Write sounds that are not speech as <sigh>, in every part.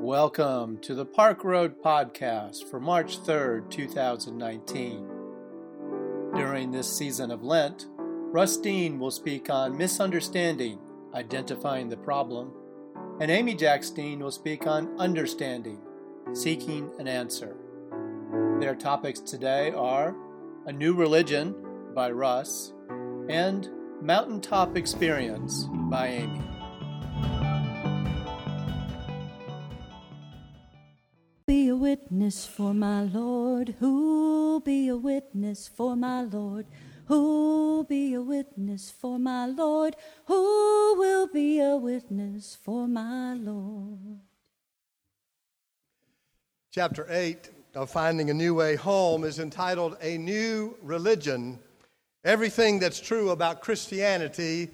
Welcome to the Park Road Podcast for March 3rd, 2019. During this season of Lent, Dean will speak on misunderstanding, identifying the problem, and Amy Jacks Dean will speak on understanding, seeking an answer. Their topics today are A New Religion by Russ and Mountaintop Experience by Amy. Witness for my Lord. Who'll be a witness for my Lord? Who'll be a witness for my Lord? Who will be a witness for my Lord? Chapter 8 of Finding a New Way Home is entitled A New Religion. Everything that's true about Christianity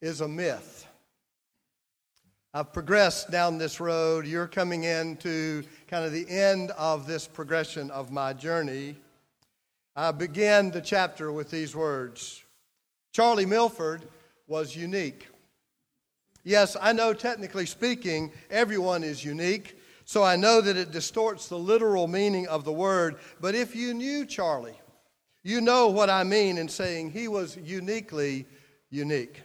is a myth. I've progressed down this road. You're coming into kind of the end of this progression of my journey. I began the chapter with these words Charlie Milford was unique. Yes, I know technically speaking, everyone is unique, so I know that it distorts the literal meaning of the word. But if you knew Charlie, you know what I mean in saying he was uniquely unique.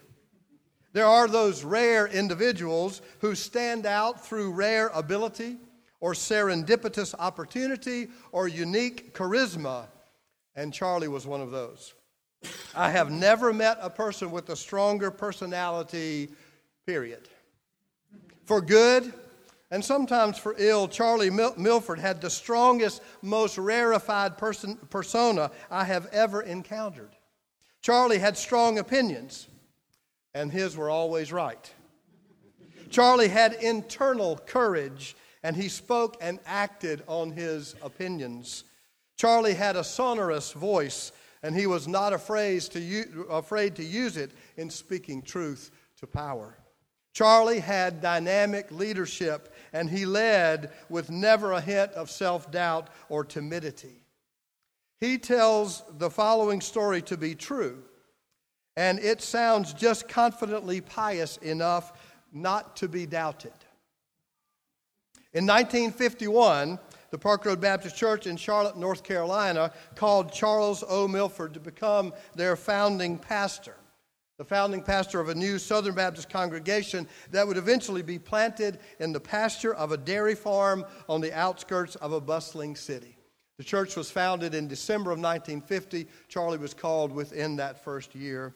There are those rare individuals who stand out through rare ability or serendipitous opportunity or unique charisma and Charlie was one of those. I have never met a person with a stronger personality, period. For good and sometimes for ill, Charlie Mil- Milford had the strongest, most rarefied person, persona I have ever encountered. Charlie had strong opinions, and his were always right. Charlie had internal courage, and he spoke and acted on his opinions. Charlie had a sonorous voice, and he was not afraid to, u- afraid to use it in speaking truth to power. Charlie had dynamic leadership, and he led with never a hint of self doubt or timidity. He tells the following story to be true, and it sounds just confidently pious enough not to be doubted. In 1951, the Park Road Baptist Church in Charlotte, North Carolina, called Charles O. Milford to become their founding pastor, the founding pastor of a new Southern Baptist congregation that would eventually be planted in the pasture of a dairy farm on the outskirts of a bustling city. The church was founded in December of 1950. Charlie was called within that first year.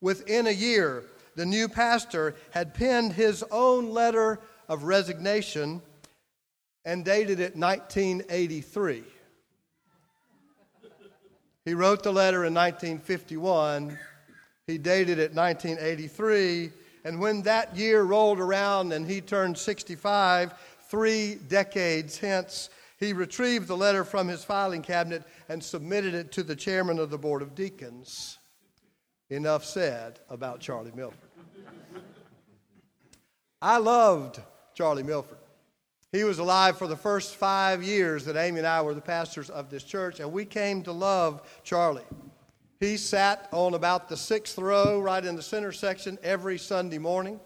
Within a year, the new pastor had penned his own letter of resignation and dated it 1983. He wrote the letter in 1951. He dated it 1983. And when that year rolled around and he turned 65, three decades hence, he retrieved the letter from his filing cabinet and submitted it to the chairman of the Board of Deacons. Enough said about Charlie Milford. I loved Charlie Milford. He was alive for the first five years that Amy and I were the pastors of this church, and we came to love Charlie. He sat on about the sixth row, right in the center section, every Sunday morning.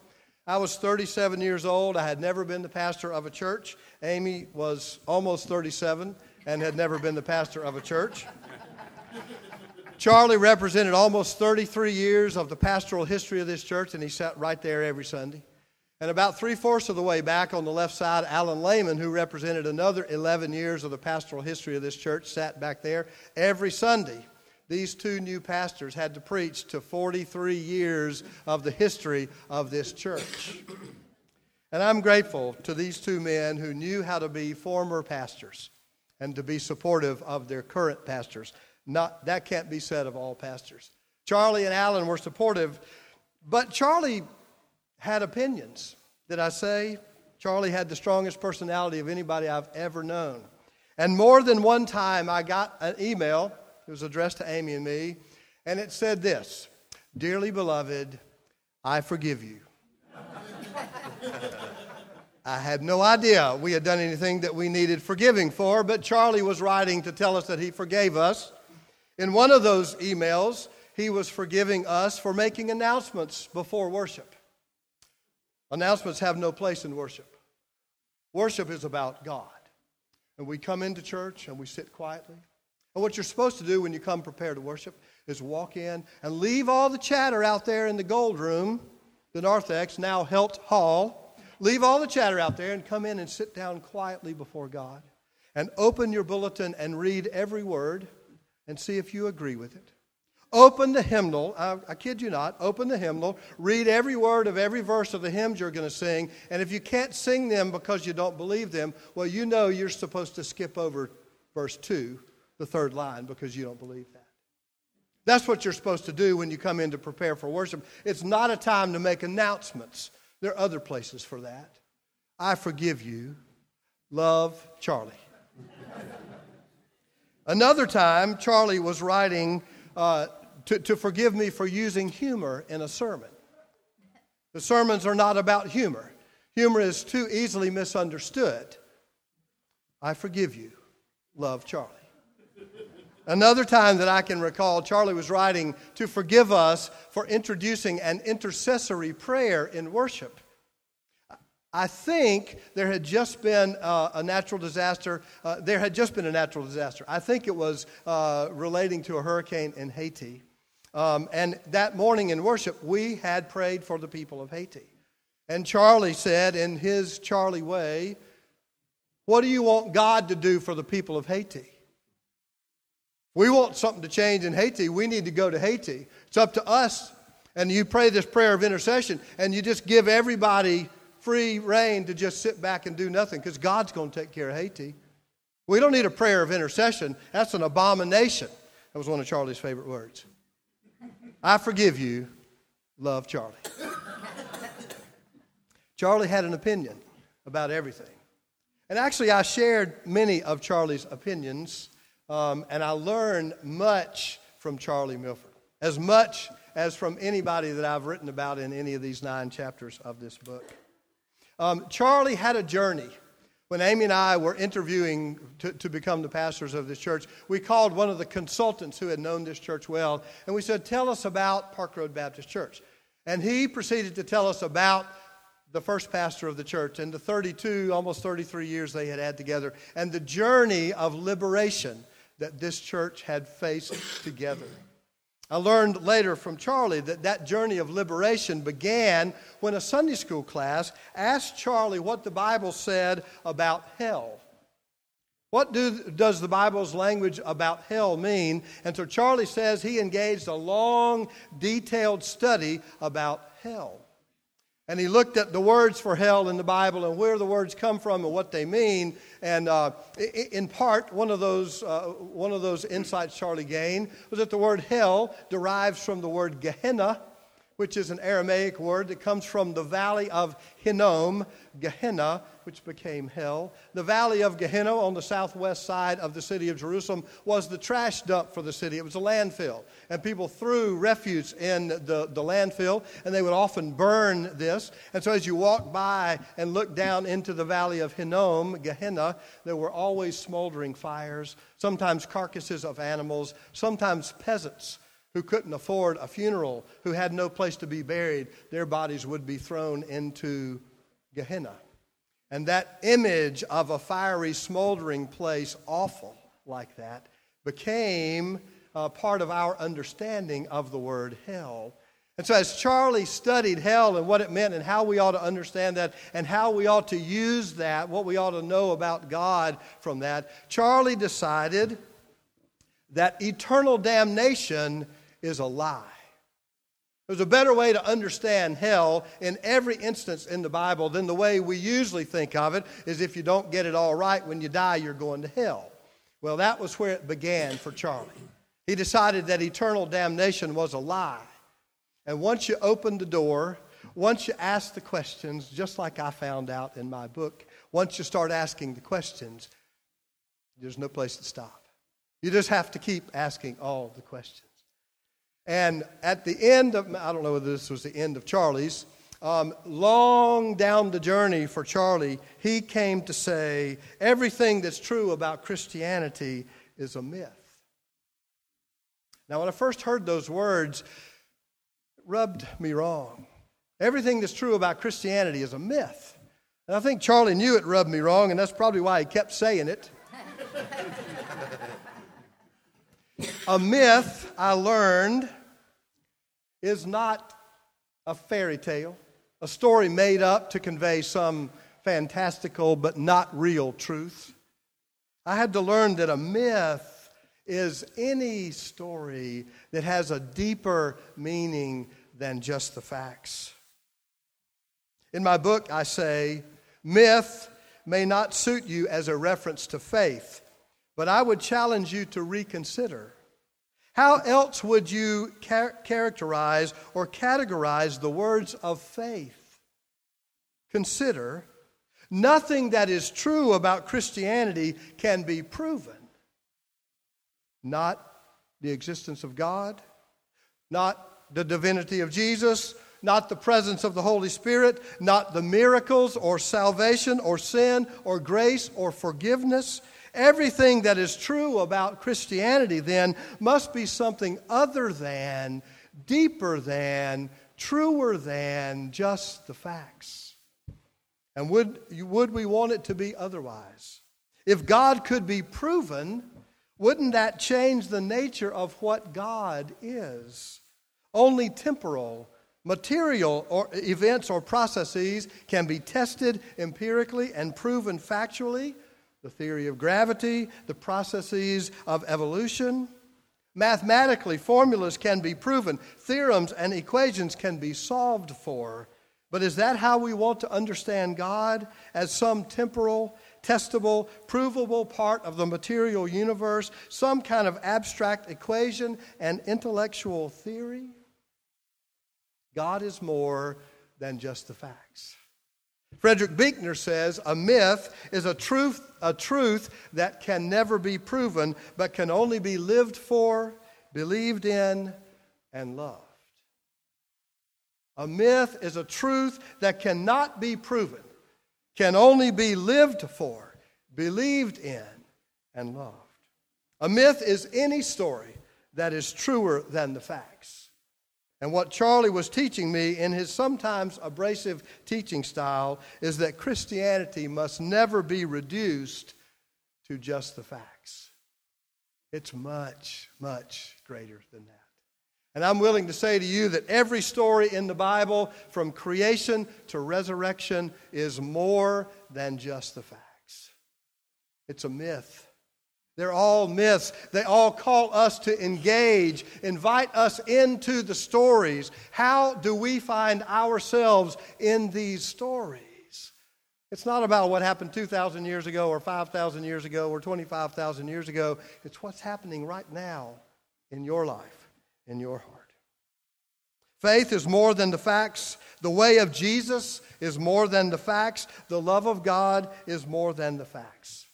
I was 37 years old. I had never been the pastor of a church. Amy was almost 37 and had never been the pastor of a church. Charlie represented almost 33 years of the pastoral history of this church, and he sat right there every Sunday. And about three fourths of the way back on the left side, Alan Lehman, who represented another 11 years of the pastoral history of this church, sat back there. Every Sunday, these two new pastors had to preach to 43 years of the history of this church. And I'm grateful to these two men who knew how to be former pastors and to be supportive of their current pastors. Not, that can't be said of all pastors. Charlie and Alan were supportive, but Charlie had opinions. Did I say? Charlie had the strongest personality of anybody I've ever known. And more than one time, I got an email. It was addressed to Amy and me, and it said this Dearly beloved, I forgive you. <laughs> I had no idea we had done anything that we needed forgiving for, but Charlie was writing to tell us that he forgave us. In one of those emails, he was forgiving us for making announcements before worship. Announcements have no place in worship. Worship is about God. And we come into church and we sit quietly. And what you're supposed to do when you come prepared to worship is walk in and leave all the chatter out there in the gold room, the narthex, now Helt Hall. Leave all the chatter out there and come in and sit down quietly before God. And open your bulletin and read every word and see if you agree with it. Open the hymnal. I, I, kid you not. Open the hymnal. Read every word of every verse of the hymns you're going to sing. And if you can't sing them because you don't believe them, well, you know you're supposed to skip over verse 2, the third line, because you don't believe that. That's what you're supposed to do when you come in to prepare for worship. It's not a time to make announcements, there are other places for that. I forgive you. Love, Charlie. <laughs> Another time, Charlie was writing uh, to, to forgive me for using humor in a sermon. The sermons are not about humor, humor is too easily misunderstood. I forgive you. Love, Charlie. Another time that I can recall, Charlie was writing to forgive us for introducing an intercessory prayer in worship. I think there had just been uh, a natural disaster. Uh, there had just been a natural disaster. I think it was uh, relating to a hurricane in Haiti. Um, and that morning in worship, we had prayed for the people of Haiti. And Charlie said, in his Charlie way, What do you want God to do for the people of Haiti? We want something to change in Haiti. We need to go to Haiti. It's up to us. And you pray this prayer of intercession, and you just give everybody free rein to just sit back and do nothing because God's going to take care of Haiti. We don't need a prayer of intercession. That's an abomination. That was one of Charlie's favorite words. I forgive you. Love Charlie. Charlie had an opinion about everything. And actually, I shared many of Charlie's opinions, um, and I learned much from Charlie Milford, as much as from anybody that I've written about in any of these nine chapters of this book. Um, Charlie had a journey. When Amy and I were interviewing to, to become the pastors of this church, we called one of the consultants who had known this church well, and we said, Tell us about Park Road Baptist Church. And he proceeded to tell us about the first pastor of the church and the 32, almost 33 years they had had together, and the journey of liberation that this church had faced together. I learned later from Charlie that that journey of liberation began when a Sunday school class asked Charlie what the Bible said about hell. What do, does the Bible's language about hell mean? And so Charlie says he engaged a long, detailed study about hell. And he looked at the words for hell in the Bible and where the words come from and what they mean. And uh, in part, one of, those, uh, one of those insights Charlie gained was that the word hell derives from the word Gehenna, which is an Aramaic word that comes from the valley of Hinnom, Gehenna, which became hell. The valley of Gehenna on the southwest side of the city of Jerusalem was the trash dump for the city. It was a landfill. And people threw refuse in the, the landfill, and they would often burn this. And so as you walk by and look down into the valley of Hinnom, Gehenna, there were always smoldering fires, sometimes carcasses of animals, sometimes peasants who couldn't afford a funeral, who had no place to be buried, their bodies would be thrown into Gehenna. And that image of a fiery, smoldering place, awful like that, became uh, part of our understanding of the word hell. And so, as Charlie studied hell and what it meant, and how we ought to understand that, and how we ought to use that, what we ought to know about God from that, Charlie decided that eternal damnation is a lie. There's a better way to understand hell in every instance in the Bible than the way we usually think of it is if you don't get it all right when you die, you're going to hell. Well, that was where it began for Charlie. He decided that eternal damnation was a lie. And once you open the door, once you ask the questions, just like I found out in my book, once you start asking the questions, there's no place to stop. You just have to keep asking all the questions. And at the end of, I don't know whether this was the end of Charlie's, um, long down the journey for Charlie, he came to say everything that's true about Christianity is a myth. Now, when I first heard those words, it rubbed me wrong. Everything that's true about Christianity is a myth. And I think Charlie knew it rubbed me wrong, and that's probably why he kept saying it. <laughs> a myth, I learned, is not a fairy tale, a story made up to convey some fantastical but not real truth. I had to learn that a myth is any story that has a deeper meaning than just the facts. In my book, I say, myth may not suit you as a reference to faith, but I would challenge you to reconsider. How else would you char- characterize or categorize the words of faith? Consider nothing that is true about Christianity can be proven. Not the existence of God, not the divinity of Jesus, not the presence of the Holy Spirit, not the miracles or salvation or sin or grace or forgiveness. Everything that is true about Christianity then must be something other than, deeper than, truer than just the facts. And would, would we want it to be otherwise? If God could be proven, wouldn't that change the nature of what God is? Only temporal, material or events or processes can be tested empirically and proven factually the theory of gravity, the processes of evolution. Mathematically, formulas can be proven, theorems and equations can be solved for. But is that how we want to understand God? As some temporal, testable, provable part of the material universe, some kind of abstract equation and intellectual theory? God is more than just the facts. Frederick Buechner says a myth is a truth, a truth that can never be proven, but can only be lived for, believed in, and loved. A myth is a truth that cannot be proven, can only be lived for, believed in, and loved. A myth is any story that is truer than the facts. And what Charlie was teaching me in his sometimes abrasive teaching style is that Christianity must never be reduced to just the facts. It's much, much greater than that. And I'm willing to say to you that every story in the Bible, from creation to resurrection, is more than just the facts. It's a myth. They're all myths. They all call us to engage, invite us into the stories. How do we find ourselves in these stories? It's not about what happened 2,000 years ago, or 5,000 years ago, or 25,000 years ago. It's what's happening right now in your life, in your heart. Faith is more than the facts. The way of Jesus is more than the facts. The love of God is more than the facts.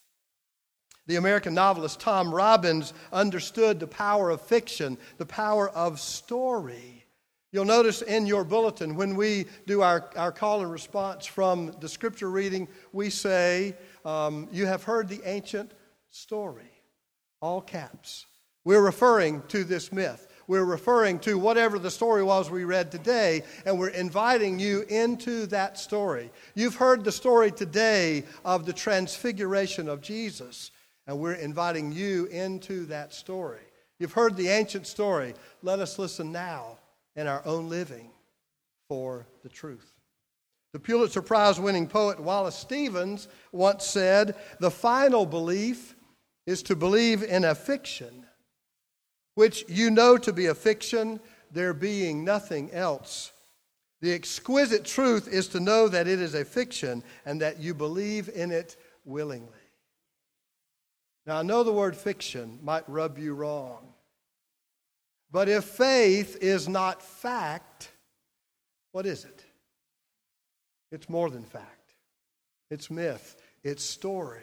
The American novelist Tom Robbins understood the power of fiction, the power of story. You'll notice in your bulletin when we do our, our call and response from the scripture reading, we say, um, You have heard the ancient story, all caps. We're referring to this myth. We're referring to whatever the story was we read today, and we're inviting you into that story. You've heard the story today of the transfiguration of Jesus. And we're inviting you into that story. You've heard the ancient story. Let us listen now in our own living for the truth. The Pulitzer Prize winning poet Wallace Stevens once said The final belief is to believe in a fiction, which you know to be a fiction, there being nothing else. The exquisite truth is to know that it is a fiction and that you believe in it willingly. Now, I know the word fiction might rub you wrong, but if faith is not fact, what is it? It's more than fact, it's myth, it's story.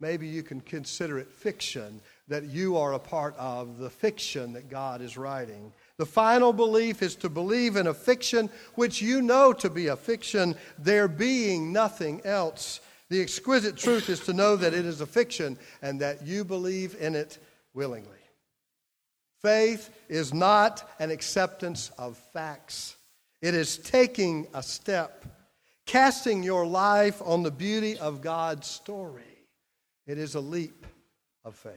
Maybe you can consider it fiction that you are a part of, the fiction that God is writing. The final belief is to believe in a fiction which you know to be a fiction, there being nothing else the exquisite truth is to know that it is a fiction and that you believe in it willingly. Faith is not an acceptance of facts, it is taking a step, casting your life on the beauty of God's story. It is a leap of faith.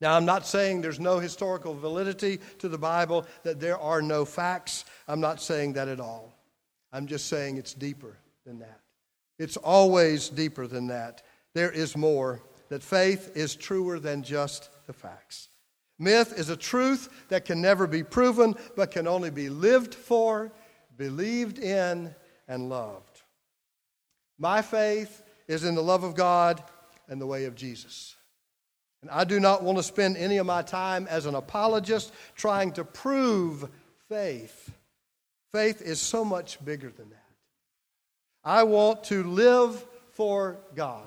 Now, I'm not saying there's no historical validity to the Bible, that there are no facts. I'm not saying that at all. I'm just saying it's deeper than that. It's always deeper than that. There is more, that faith is truer than just the facts. Myth is a truth that can never be proven, but can only be lived for, believed in, and loved. My faith is in the love of God and the way of Jesus. And I do not want to spend any of my time as an apologist trying to prove faith. Faith is so much bigger than that. I want to live for God.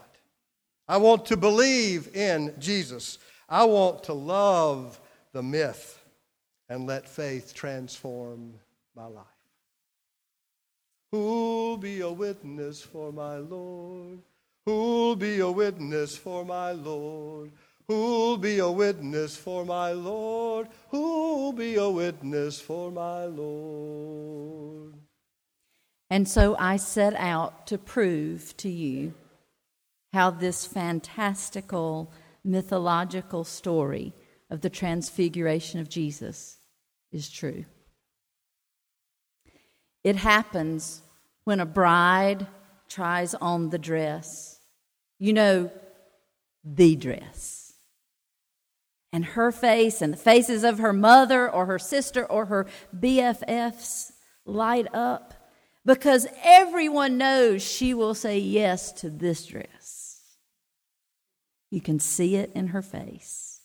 I want to believe in Jesus. I want to love the myth and let faith transform my life. Who'll be a witness for my Lord? Who'll be a witness for my Lord? Who'll be a witness for my Lord? Who'll be a witness for my Lord? And so I set out to prove to you how this fantastical mythological story of the transfiguration of Jesus is true. It happens when a bride tries on the dress. You know, the dress and her face and the faces of her mother or her sister or her BFFs light up because everyone knows she will say yes to this dress. You can see it in her face.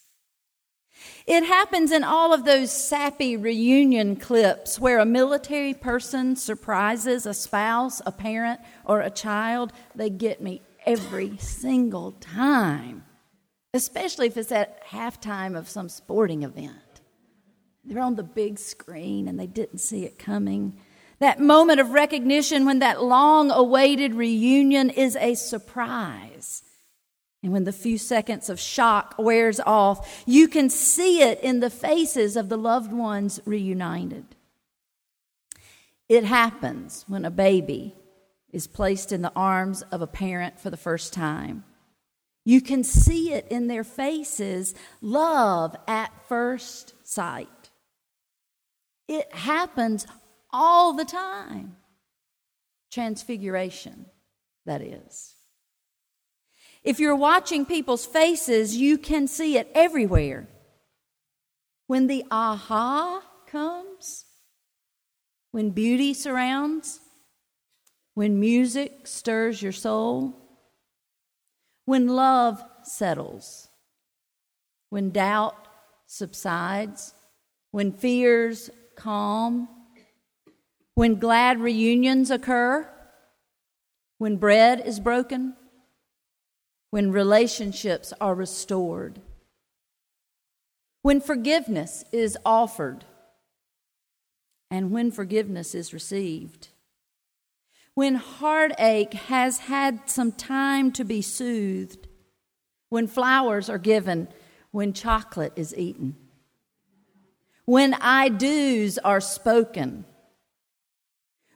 It happens in all of those sappy reunion clips where a military person surprises a spouse, a parent, or a child. They get me every single time especially if it's at halftime of some sporting event. They're on the big screen and they didn't see it coming. That moment of recognition when that long awaited reunion is a surprise. And when the few seconds of shock wears off, you can see it in the faces of the loved ones reunited. It happens when a baby is placed in the arms of a parent for the first time. You can see it in their faces love at first sight. It happens all the time. Transfiguration, that is. If you're watching people's faces, you can see it everywhere. When the aha comes, when beauty surrounds, when music stirs your soul, when love settles, when doubt subsides, when fears calm, when glad reunions occur, when bread is broken, when relationships are restored, when forgiveness is offered, and when forgiveness is received when heartache has had some time to be soothed, when flowers are given, when chocolate is eaten, when I do's are spoken,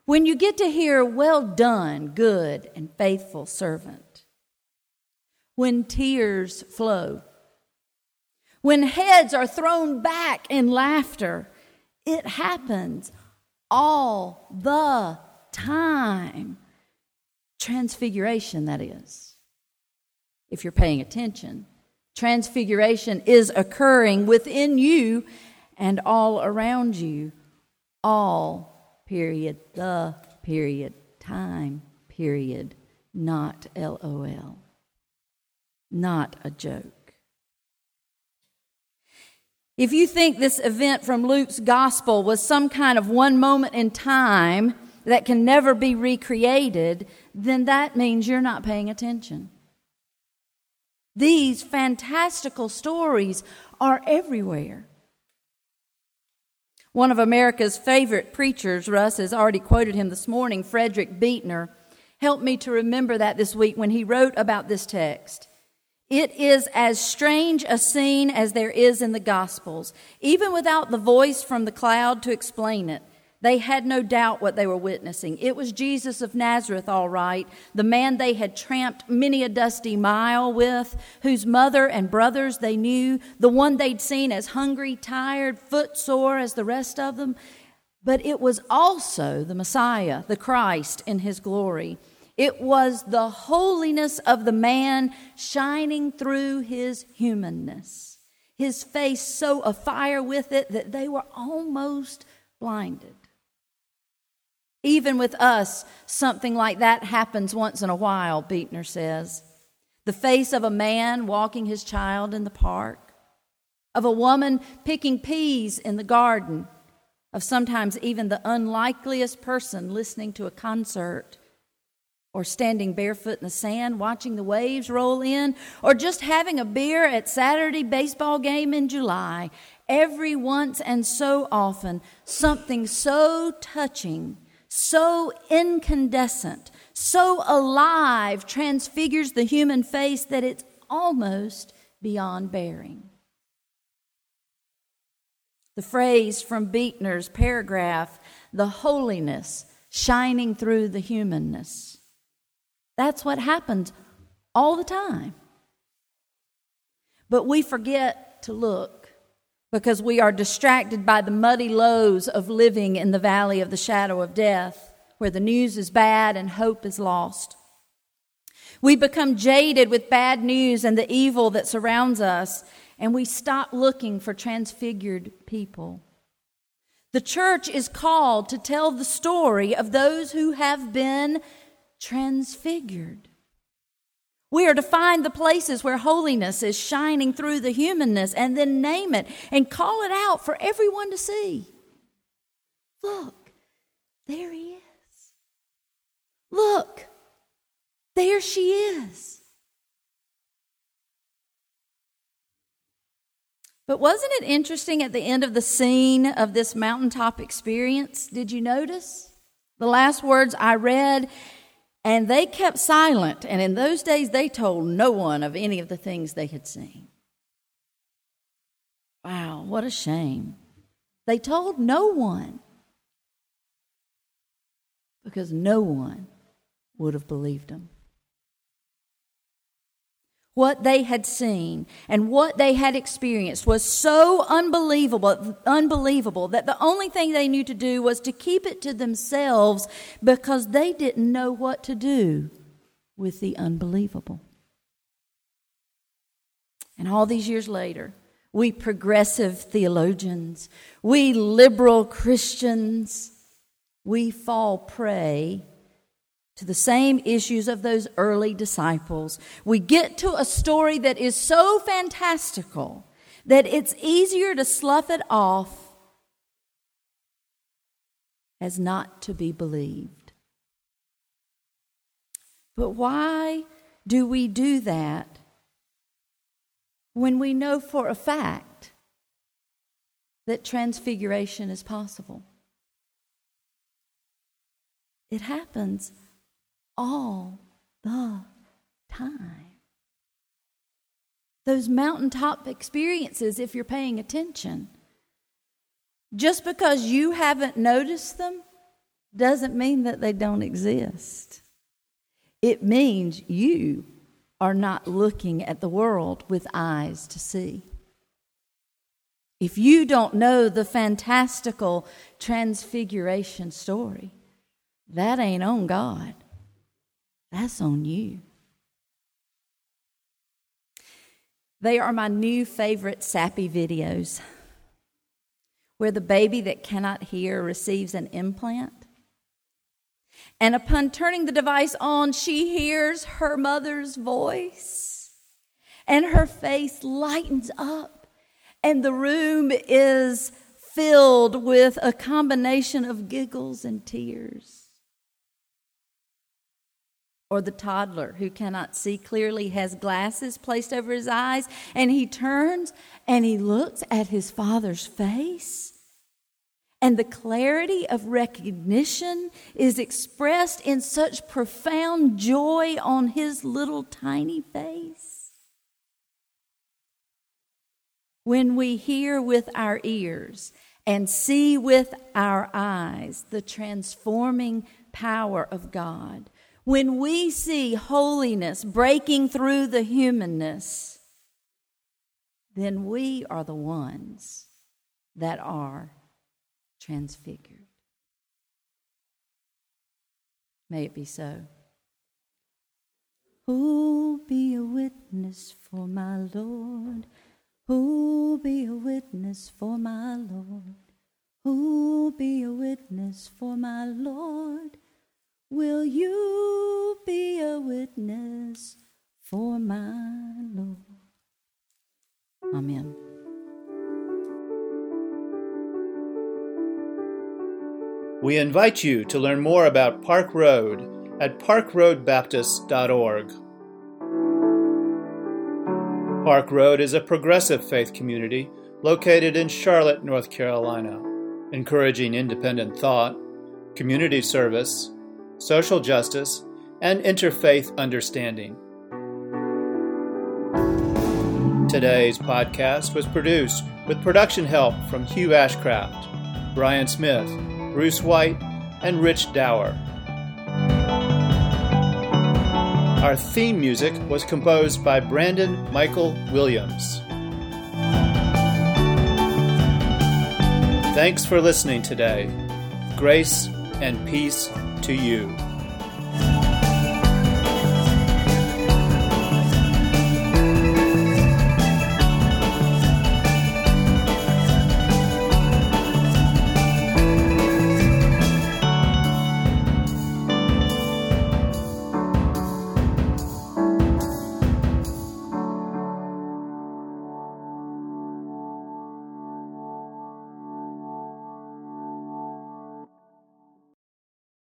when you get to hear, well done, good and faithful servant, when tears flow, when heads are thrown back in laughter, it happens all the time. Transfiguration, that is. If you're paying attention, transfiguration is occurring within you and all around you. All, period, the period, time, period, not LOL. Not a joke. If you think this event from Luke's gospel was some kind of one moment in time that can never be recreated, then that means you're not paying attention. These fantastical stories are everywhere. One of America's favorite preachers, Russ has already quoted him this morning, Frederick Buechner, helped me to remember that this week when he wrote about this text. It is as strange a scene as there is in the Gospels, even without the voice from the cloud to explain it. They had no doubt what they were witnessing. It was Jesus of Nazareth, all right, the man they had tramped many a dusty mile with, whose mother and brothers they knew, the one they'd seen as hungry, tired, footsore as the rest of them. But it was also the Messiah, the Christ in his glory. It was the holiness of the man shining through his humanness, his face so afire with it that they were almost blinded. Even with us, something like that happens once in a while, Buechner says. The face of a man walking his child in the park, of a woman picking peas in the garden, of sometimes even the unlikeliest person listening to a concert, or standing barefoot in the sand watching the waves roll in, or just having a beer at Saturday baseball game in July. Every once and so often, something so touching so incandescent, so alive, transfigures the human face that it's almost beyond bearing. The phrase from Buechner's paragraph, the holiness shining through the humanness. That's what happens all the time. But we forget to look because we are distracted by the muddy lows of living in the valley of the shadow of death, where the news is bad and hope is lost. We become jaded with bad news and the evil that surrounds us, and we stop looking for transfigured people. The church is called to tell the story of those who have been transfigured. We are to find the places where holiness is shining through the humanness and then name it and call it out for everyone to see. Look, there he is. Look, there she is. But wasn't it interesting at the end of the scene of this mountaintop experience? Did you notice? The last words I read and they kept silent, and in those days they told no one of any of the things they had seen. Wow, what a shame. They told no one because no one would have believed them what they had seen and what they had experienced was so unbelievable unbelievable that the only thing they knew to do was to keep it to themselves because they didn't know what to do with the unbelievable. And all these years later we progressive theologians we liberal christians we fall prey to the same issues of those early disciples. We get to a story that is so fantastical that it's easier to slough it off as not to be believed. But why do we do that when we know for a fact that transfiguration is possible? It happens all the time. Those mountaintop experiences, if you're paying attention, just because you haven't noticed them doesn't mean that they don't exist. It means you are not looking at the world with eyes to see. If you don't know the fantastical transfiguration story, that ain't on God. That's on you. They are my new favorite sappy videos where the baby that cannot hear receives an implant. And upon turning the device on, she hears her mother's voice, and her face lightens up, and the room is filled with a combination of giggles and tears or the toddler who cannot see clearly has glasses placed over his eyes and he turns and he looks at his father's face. And the clarity of recognition is expressed in such profound joy on his little tiny face. When we hear with our ears and see with our eyes the transforming power of God, when we see holiness breaking through the humanness, then we are the ones that are transfigured. May it be so. Who'll be a witness for my Lord? Who'll be a witness for my Lord? Who'll be a witness for my Lord? Will you be a witness for my Lord? Amen. We invite you to learn more about Park Road at parkroadbaptist.org. Park Road is a progressive faith community located in Charlotte, North Carolina, encouraging independent thought, community service, social justice, and interfaith understanding. Today's podcast was produced with production help from Hugh Ashcraft, Brian Smith, Bruce White, and Rich Dower. Our theme music was composed by Brandon Michael Williams. Thanks for listening today. Grace and peace to you.